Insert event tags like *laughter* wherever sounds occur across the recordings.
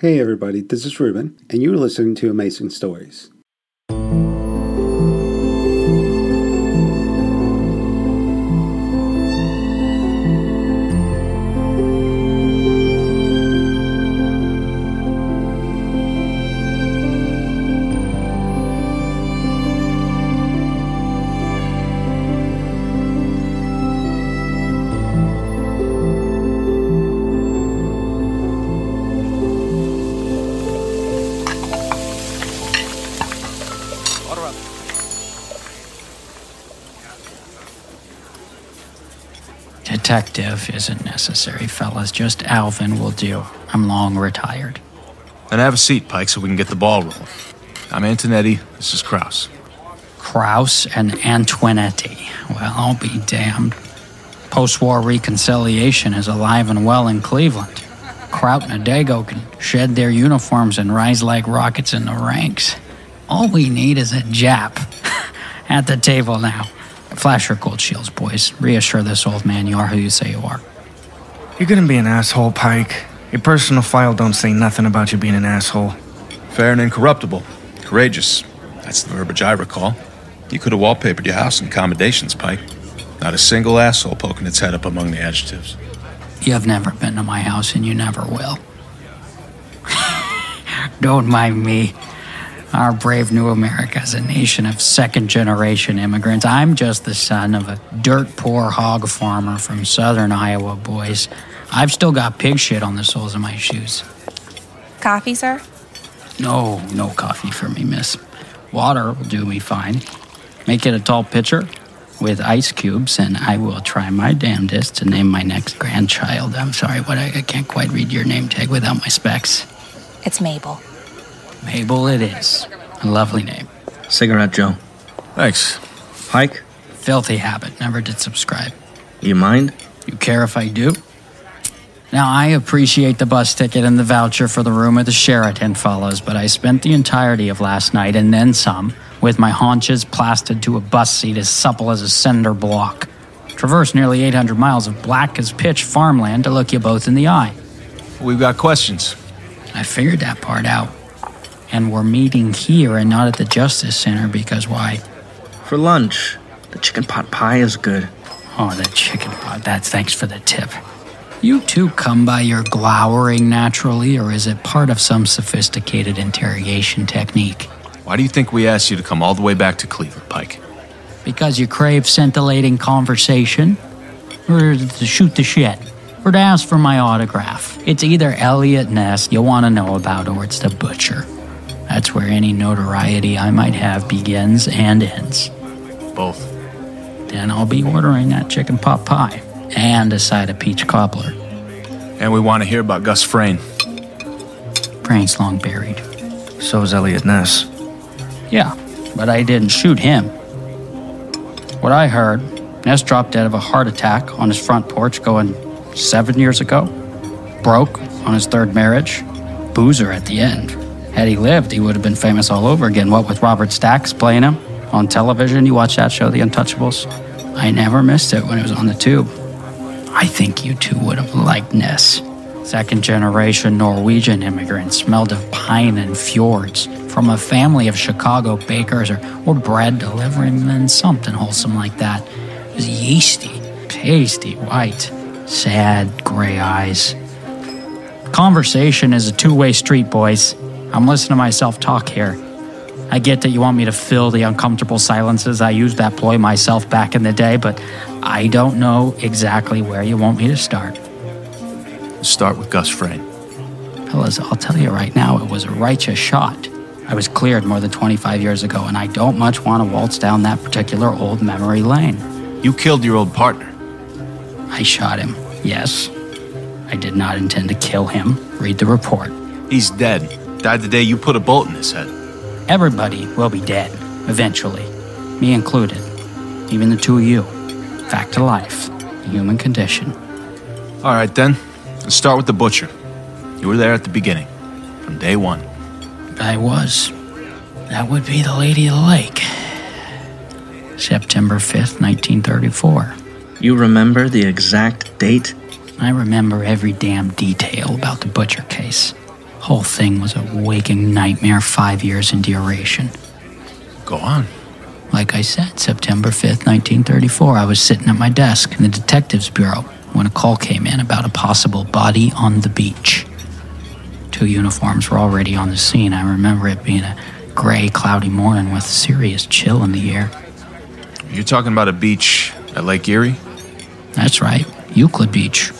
Hey everybody, this is Ruben, and you're listening to Amazing Stories. Detective isn't necessary, fellas. Just Alvin will do. I'm long retired. And have a seat, Pike, so we can get the ball rolling. I'm Antonetti. This is Krauss. Krauss and Antonetti. Well, I'll be damned. Post war reconciliation is alive and well in Cleveland. Kraut and Adego can shed their uniforms and rise like rockets in the ranks. All we need is a Jap *laughs* at the table now. Flash your gold shields, boys. Reassure this old man you are who you say you are. You're gonna be an asshole, Pike. Your personal file don't say nothing about you being an asshole. Fair and incorruptible. Courageous. That's the verbiage I recall. You could have wallpapered your house in accommodations, Pike. Not a single asshole poking its head up among the adjectives. You've never been to my house and you never will. *laughs* Don't mind me. Our brave new America is a nation of second generation immigrants. I'm just the son of a dirt poor hog farmer from southern Iowa, boys. I've still got pig shit on the soles of my shoes. Coffee, sir? No, no coffee for me, miss. Water will do me fine. Make it a tall pitcher with ice cubes, and I will try my damnedest to name my next grandchild. I'm sorry, but I, I can't quite read your name tag without my specs. It's Mabel. Mabel, it is. A lovely name. Cigarette, Joe. Thanks. Pike, Filthy habit. Never did subscribe. you mind? You care if I do? Now, I appreciate the bus ticket and the voucher for the room at the Sheraton, fellows, but I spent the entirety of last night and then some with my haunches plastered to a bus seat as supple as a cinder block. Traversed nearly 800 miles of black as pitch farmland to look you both in the eye. We've got questions. I figured that part out. And we're meeting here and not at the Justice Center because why? For lunch. The chicken pot pie is good. Oh, the chicken pot. That's thanks for the tip. You two come by your glowering naturally, or is it part of some sophisticated interrogation technique? Why do you think we asked you to come all the way back to Cleveland, Pike? Because you crave scintillating conversation? Or to shoot the shit? Or to ask for my autograph? It's either Eliot Ness you want to know about, or it's the butcher. That's where any notoriety I might have begins and ends. Both. Then I'll be ordering that chicken pot pie and a side of peach cobbler. And we want to hear about Gus Frayne. Frayne's long buried. So is Eliot Ness. Yeah, but I didn't shoot him. What I heard, Ness dropped dead of a heart attack on his front porch going seven years ago. Broke on his third marriage. Boozer at the end. Had he lived, he would have been famous all over again. What with Robert Stack's playing him on television? You watch that show, The Untouchables? I never missed it when it was on the tube. I think you two would have liked Ness. Second generation Norwegian immigrant, smelled of pine and fjords, from a family of Chicago bakers or, or bread deliverymen, something wholesome like that. It was yeasty, pasty white, sad gray eyes. Conversation is a two way street, boys. I'm listening to myself talk here. I get that you want me to fill the uncomfortable silences. I used that ploy myself back in the day, but I don't know exactly where you want me to start. Start with Gus Frayne. Fellas, I'll tell you right now, it was a righteous shot. I was cleared more than 25 years ago, and I don't much want to waltz down that particular old memory lane. You killed your old partner. I shot him, yes. I did not intend to kill him. Read the report. He's dead. Died the day you put a bolt in his head. Everybody will be dead, eventually. Me included. Even the two of you. Back to life. The human condition. All right, then. Let's start with the butcher. You were there at the beginning, from day one. I was. That would be the Lady of the Lake. September 5th, 1934. You remember the exact date? I remember every damn detail about the butcher case. Whole thing was a waking nightmare five years in duration. Go on. Like I said, September 5th, 1934, I was sitting at my desk in the Detectives Bureau when a call came in about a possible body on the beach. Two uniforms were already on the scene. I remember it being a gray, cloudy morning with a serious chill in the air. You're talking about a beach at Lake Erie? That's right, Euclid Beach.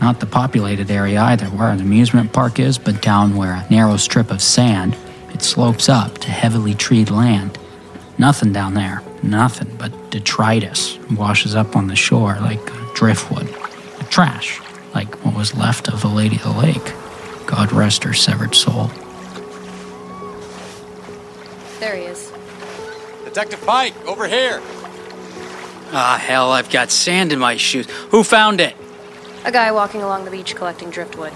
Not the populated area either, where an amusement park is, but down where a narrow strip of sand, it slopes up to heavily treed land. Nothing down there, nothing but detritus washes up on the shore like driftwood, trash, like what was left of the Lady of the Lake. God rest her severed soul. There he is. Detective Pike, over here. Ah, hell, I've got sand in my shoes. Who found it? A guy walking along the beach collecting driftwood.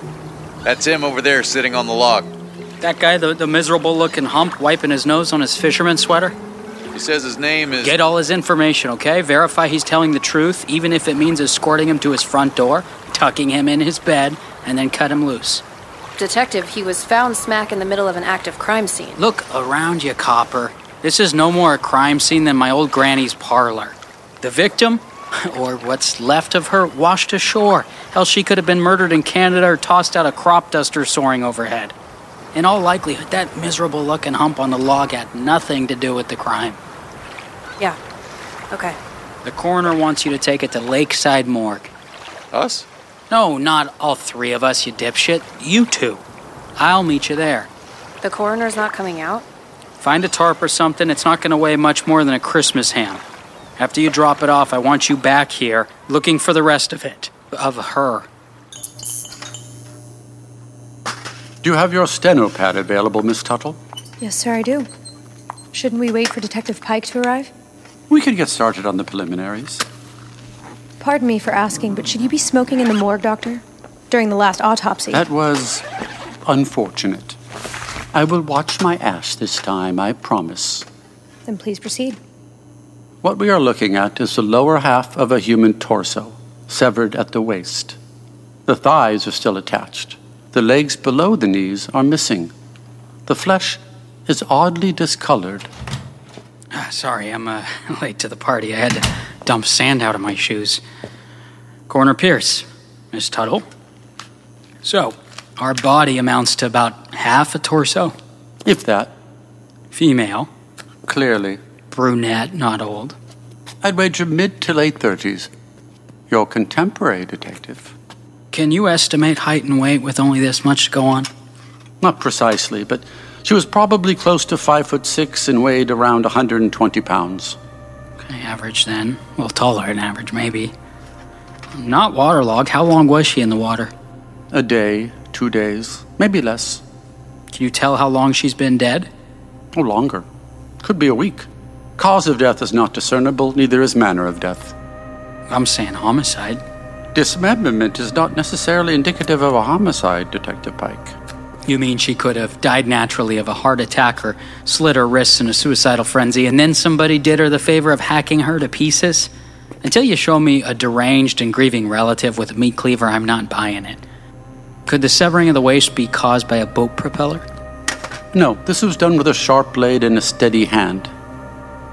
That's him over there sitting on the log. That guy, the, the miserable looking hump wiping his nose on his fisherman sweater? He says his name is. Get all his information, okay? Verify he's telling the truth, even if it means escorting him to his front door, tucking him in his bed, and then cut him loose. Detective, he was found smack in the middle of an active crime scene. Look around you, Copper. This is no more a crime scene than my old granny's parlor. The victim, *laughs* or what's left of her, washed ashore. Hell, she could have been murdered in Canada or tossed out a crop duster soaring overhead. In all likelihood, that miserable looking hump on the log had nothing to do with the crime. Yeah. Okay. The coroner wants you to take it to Lakeside Morgue. Us? No, not all three of us, you dipshit. You two. I'll meet you there. The coroner's not coming out? Find a tarp or something. It's not going to weigh much more than a Christmas ham. After you drop it off, I want you back here looking for the rest of it. Of her. Do you have your steno pad available, Miss Tuttle? Yes, sir, I do. Shouldn't we wait for Detective Pike to arrive? We could get started on the preliminaries. Pardon me for asking, but should you be smoking in the morgue, Doctor? During the last autopsy? That was unfortunate. I will watch my ass this time, I promise. Then please proceed. What we are looking at is the lower half of a human torso, severed at the waist. The thighs are still attached. The legs below the knees are missing. The flesh is oddly discolored. Ah, sorry, I'm uh, *laughs* late to the party. I had to dump sand out of my shoes. Coroner Pierce, Miss Tuttle. So, our body amounts to about half a torso. If that, Female, clearly. Brunette, not old. I'd wager mid to late 30s. Your contemporary detective. Can you estimate height and weight with only this much to go on? Not precisely, but she was probably close to five foot six and weighed around 120 pounds. Okay, average then. Well, taller than average, maybe. Not waterlogged. How long was she in the water? A day, two days, maybe less, Can you tell how long she's been dead? Oh, longer. Could be a week. Cause of death is not discernible, neither is manner of death. I'm saying homicide. Dismemberment is not necessarily indicative of a homicide, Detective Pike. You mean she could have died naturally of a heart attack or slit her wrists in a suicidal frenzy, and then somebody did her the favor of hacking her to pieces? Until you show me a deranged and grieving relative with a meat cleaver, I'm not buying it. Could the severing of the waist be caused by a boat propeller? No, this was done with a sharp blade and a steady hand.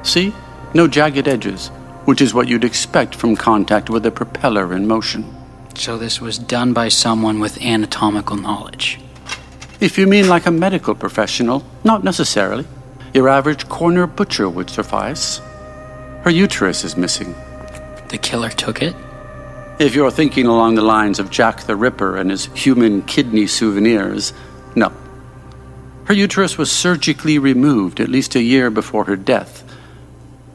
See? No jagged edges, which is what you'd expect from contact with a propeller in motion. So this was done by someone with anatomical knowledge. If you mean like a medical professional, not necessarily. Your average corner butcher would suffice. Her uterus is missing. The killer took it? If you're thinking along the lines of Jack the Ripper and his human kidney souvenirs, no. Her uterus was surgically removed at least a year before her death.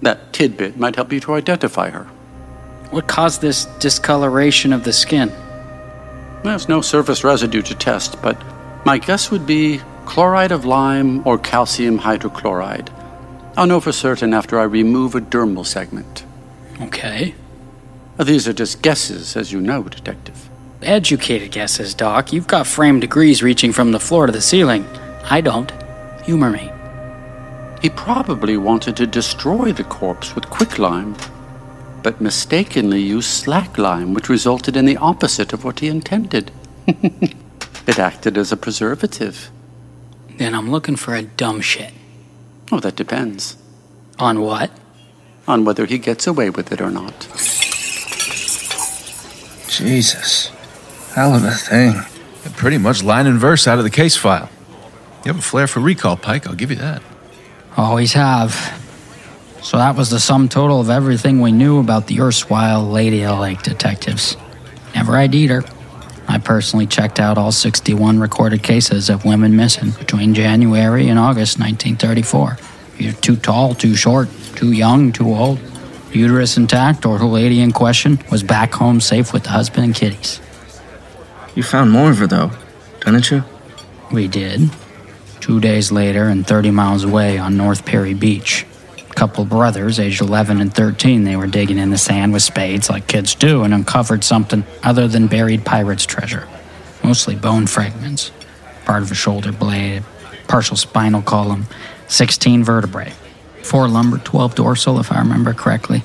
That tidbit might help you to identify her. What caused this discoloration of the skin? There's no surface residue to test, but my guess would be chloride of lime or calcium hydrochloride. I'll know for certain after I remove a dermal segment. Okay. These are just guesses, as you know, Detective. Educated guesses, Doc. You've got framed degrees reaching from the floor to the ceiling. I don't. Humor me. He probably wanted to destroy the corpse with quicklime, but mistakenly used slaked lime, which resulted in the opposite of what he intended. *laughs* It acted as a preservative. Then I'm looking for a dumb shit. Oh, that depends. On what? On whether he gets away with it or not. Jesus. Hell of a thing. Pretty much line and verse out of the case file. You have a flair for recall, Pike, I'll give you that. Always have. So that was the sum total of everything we knew about the erstwhile Lady Lake detectives. Never ID'd her. I personally checked out all 61 recorded cases of women missing between January and August 1934. Either too tall, too short, too young, too old, uterus intact, or the lady in question was back home safe with the husband and kiddies. You found more of her, though, didn't you? We did. Two days later, and 30 miles away on North Perry Beach. A couple brothers, aged 11 and 13, they were digging in the sand with spades like kids do and uncovered something other than buried pirate's treasure. Mostly bone fragments, part of a shoulder blade, partial spinal column, 16 vertebrae, four lumbar, 12 dorsal, if I remember correctly.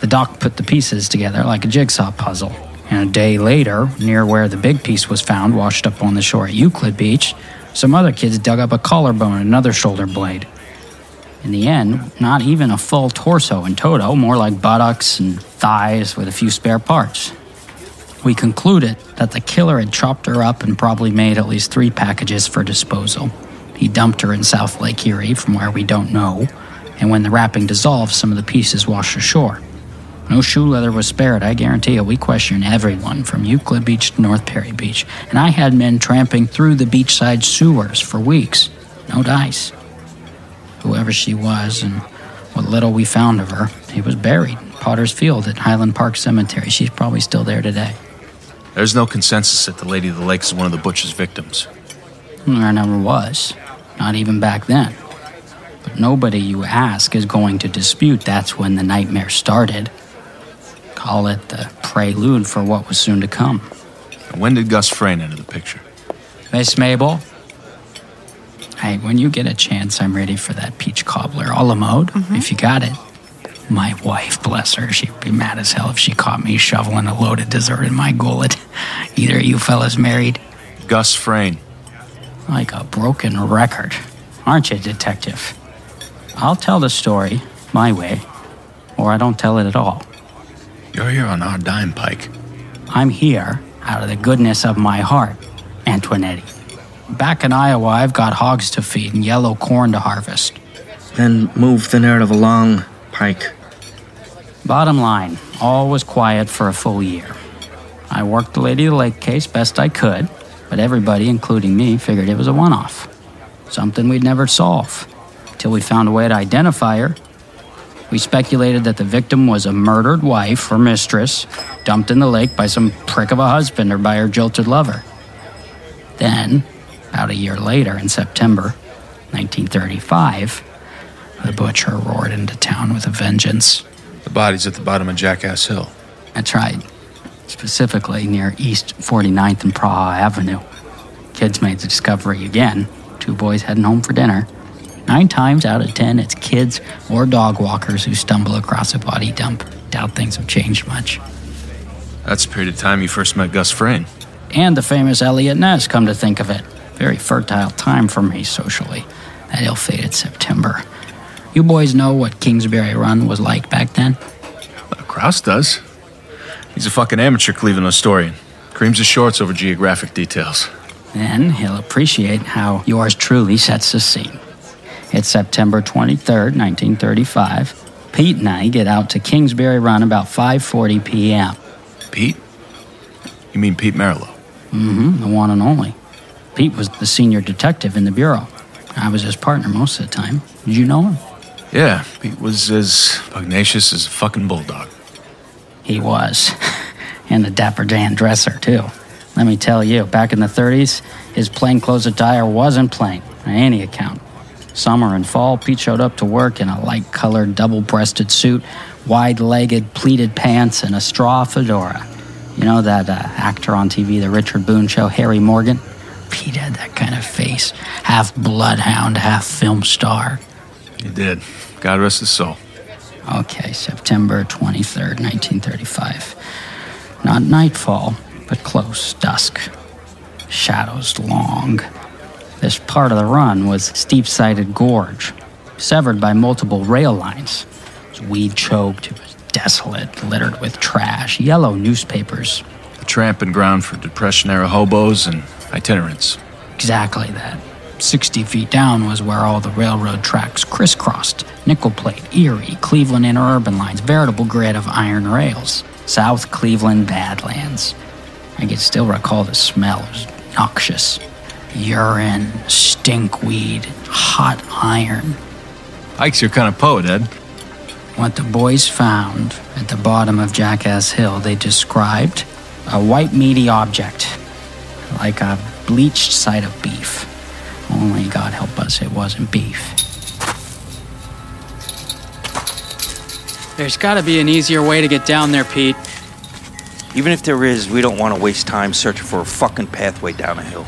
The doc put the pieces together like a jigsaw puzzle. And a day later, near where the big piece was found, washed up on the shore at Euclid Beach, some other kids dug up a collarbone and another shoulder blade. In the end, not even a full torso in toto, more like buttocks and thighs with a few spare parts. We concluded that the killer had chopped her up and probably made at least three packages for disposal. He dumped her in South Lake Erie, from where we don't know, and when the wrapping dissolved, some of the pieces washed ashore. No shoe leather was spared, I guarantee you. We questioned everyone from Euclid Beach to North Perry Beach, and I had men tramping through the beachside sewers for weeks. No dice. Whoever she was and what little we found of her, he was buried in Potter's Field at Highland Park Cemetery. She's probably still there today. There's no consensus that the Lady of the Lake is one of the butcher's victims. There never was, not even back then. But nobody you ask is going to dispute that's when the nightmare started. Call it the prelude for what was soon to come. When did Gus Frayne enter the picture? Miss Mabel? Hey, when you get a chance, I'm ready for that peach cobbler a la mode, mm-hmm. if you got it. My wife, bless her, she'd be mad as hell if she caught me shoveling a loaded dessert in my gullet. *laughs* Either of you fellas married? Gus Frayne. Like a broken record. Aren't you, detective? I'll tell the story my way, or I don't tell it at all. You're here on our dime, Pike. I'm here out of the goodness of my heart, Antonetti. Back in Iowa, I've got hogs to feed and yellow corn to harvest. Then move the narrative along, Pike. Bottom line, all was quiet for a full year. I worked the Lady of the Lake case best I could, but everybody, including me, figured it was a one off. Something we'd never solve. Till we found a way to identify her. We speculated that the victim was a murdered wife or mistress, dumped in the lake by some prick of a husband or by her jilted lover. Then, about a year later, in September 1935, the butcher roared into town with a vengeance. The body's at the bottom of Jackass Hill. That's right. Specifically near East 49th and Praha Avenue. Kids made the discovery again. Two boys heading home for dinner. Nine times out of ten, it's kids or dog walkers who stumble across a body dump. Doubt things have changed much. That's the period of time you first met Gus Frayne. And the famous Eliot Ness, come to think of it. Very fertile time for me socially. That ill fated September. You boys know what Kingsbury Run was like back then? Uh, Krauss does. He's a fucking amateur Cleveland historian. Creams his shorts over geographic details. Then he'll appreciate how yours truly sets the scene. It's September 23rd, 1935. Pete and I get out to Kingsbury Run about 5:40 p.m. Pete? You mean Pete Merylo? Mm-hmm, the one and only. Pete was the senior detective in the bureau. I was his partner most of the time. Did you know him? Yeah, Pete was as pugnacious as a fucking bulldog. He was. *laughs* and a dapper Dan dresser, too. Let me tell you, back in the 30s, his plainclothes attire wasn't plain, by any account. Summer and fall, Pete showed up to work in a light colored, double breasted suit, wide legged, pleated pants, and a straw fedora. You know that uh, actor on TV, the Richard Boone show, Harry Morgan? Pete had that kind of face. Half bloodhound, half film star. He did. God rest his soul. Okay, September 23rd, 1935. Not nightfall, but close, dusk. shadows long. This part of the run was steep sided gorge, severed by multiple rail lines. It was weed choked, it was desolate, littered with trash, yellow newspapers. A tramping ground for Depression era hobos and itinerants. Exactly that. 60 feet down was where all the railroad tracks crisscrossed. Nickel plate, Erie, Cleveland interurban lines, veritable grid of iron rails. South Cleveland Badlands. I can still recall the smell. It was noxious. Urine, stinkweed, hot iron. Ike's your kind of poet, Ed. What the boys found at the bottom of Jackass Hill, they described a white meaty object, like a bleached side of beef. Only God help us, it wasn't beef. There's gotta be an easier way to get down there, Pete. Even if there is, we don't want to waste time searching for a fucking pathway down a hill.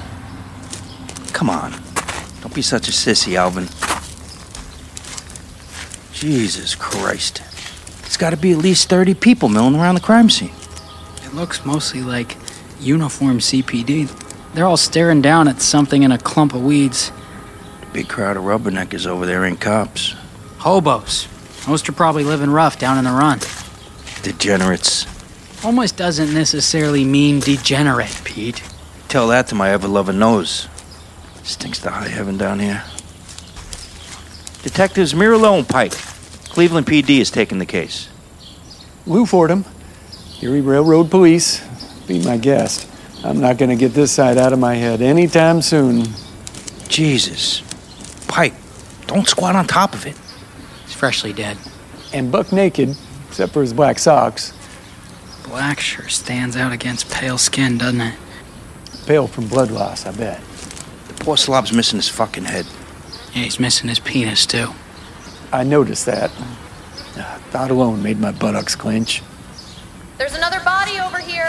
Come on. Don't be such a sissy, Alvin. Jesus Christ. There's got to be at least 30 people milling around the crime scene. It looks mostly like uniform CPD. They're all staring down at something in a clump of weeds. The big crowd of rubberneckers over there ain't cops. Hobos. Most are probably living rough down in the run. Degenerates. Almost doesn't necessarily mean degenerate, Pete. Tell that to my ever loving nose. Stinks to high heaven down here. Detectives Merylo and Pike. Cleveland PD is taking the case. Lou Fordham, Erie Railroad Police. Be my guest. I'm not going to get this side out of my head anytime soon. Jesus. Pike, don't squat on top of it. He's freshly dead. And buck naked, except for his black socks. Black sure stands out against pale skin, doesn't it? Pale from blood loss, I bet. The poor slob's missing his fucking head. Yeah, he's missing his penis, too. I noticed that. Uh, thought alone made my buttocks clench. There's another body over here.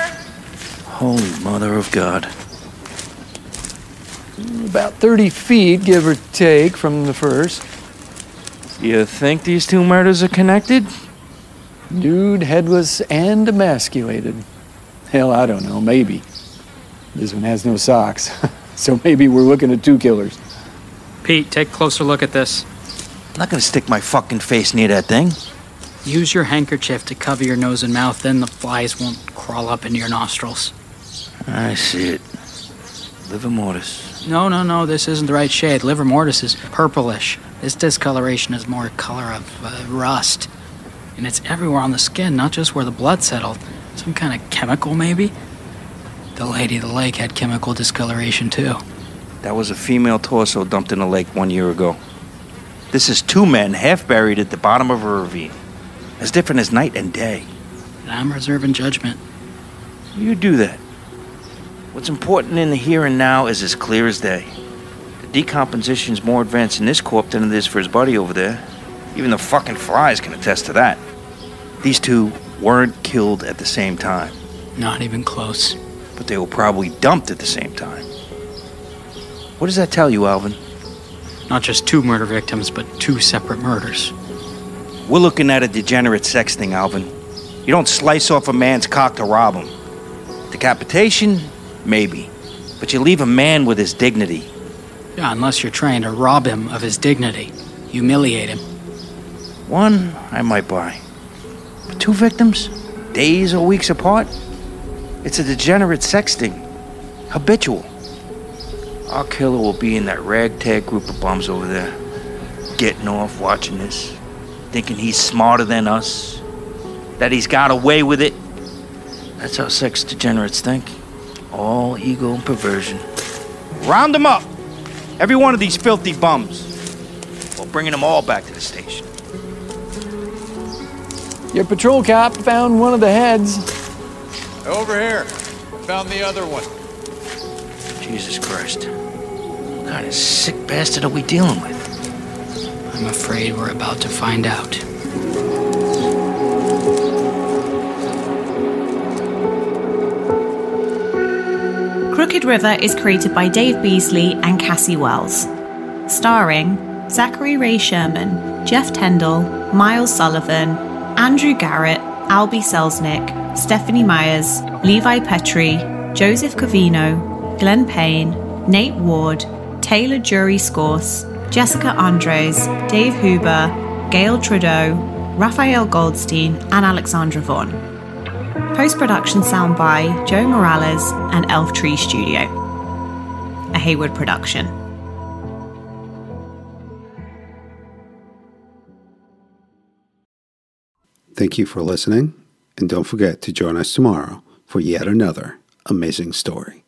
Holy mother of God. About 30 feet, give or take, from the first. You think these two murders are connected? Dude, headless and emasculated. Hell, I don't know, maybe. This one has no socks, *laughs* so maybe we're looking at two killers. Pete, take a closer look at this. I'm not gonna stick my fucking face near that thing. Use your handkerchief to cover your nose and mouth, then the flies won't crawl up into your nostrils. I see it. Livor mortis. No, no, no, this isn't the right shade. Livor mortis is purplish. This discoloration is more color of uh, rust. And it's everywhere on the skin, not just where the blood settled. Some kind of chemical, maybe? The lady of the lake had chemical discoloration, too. That was a female torso dumped in a lake one year ago. This is two men half buried at the bottom of a ravine. As different as night and day. And I'm reserving judgment. You do that. What's important in the here and now is as clear as day. The decomposition's more advanced in this corpse than it is for his buddy over there. Even the fucking flies can attest to that. These two weren't killed at the same time. Not even close. But they were probably dumped at the same time. What does that tell you, Alvin? Not just two murder victims, but two separate murders. We're looking at a degenerate sex thing, Alvin. You don't slice off a man's cock to rob him. Decapitation? Maybe. But you leave a man with his dignity. Yeah, unless you're trying to rob him of his dignity, humiliate him. One, I might buy. But two victims? Days or weeks apart? It's a degenerate sexting. Habitual. Our killer will be in that ragtag group of bums over there. Getting off watching this. Thinking he's smarter than us. That he's got away with it. That's how sex degenerates think. All ego and perversion. Round them up! Every one of these filthy bums. While bringing them all back to the station. Your patrol cop found one of the heads. Over here. Found the other one. Jesus Christ. What kind of sick bastard are we dealing with? I'm afraid we're about to find out. Crooked River is created by Dave Beasley and Cassie Wells. Starring Zachary Ray Sherman, Jeff Tyndall, Miles Sullivan, Andrew Garrett, Albie Selznick, Stephanie Myers, Levi Petrie, Joseph Covino, Glenn Payne, Nate Ward, Taylor Jury Scorse, Jessica Andres, Dave Huber, Gail Trudeau, Raphael Goldstein, and Alexandra Vaughn. Post production sound by Joe Morales and Elf Tree Studio. A Haywood production. Thank you for listening, and don't forget to join us tomorrow for yet another amazing story.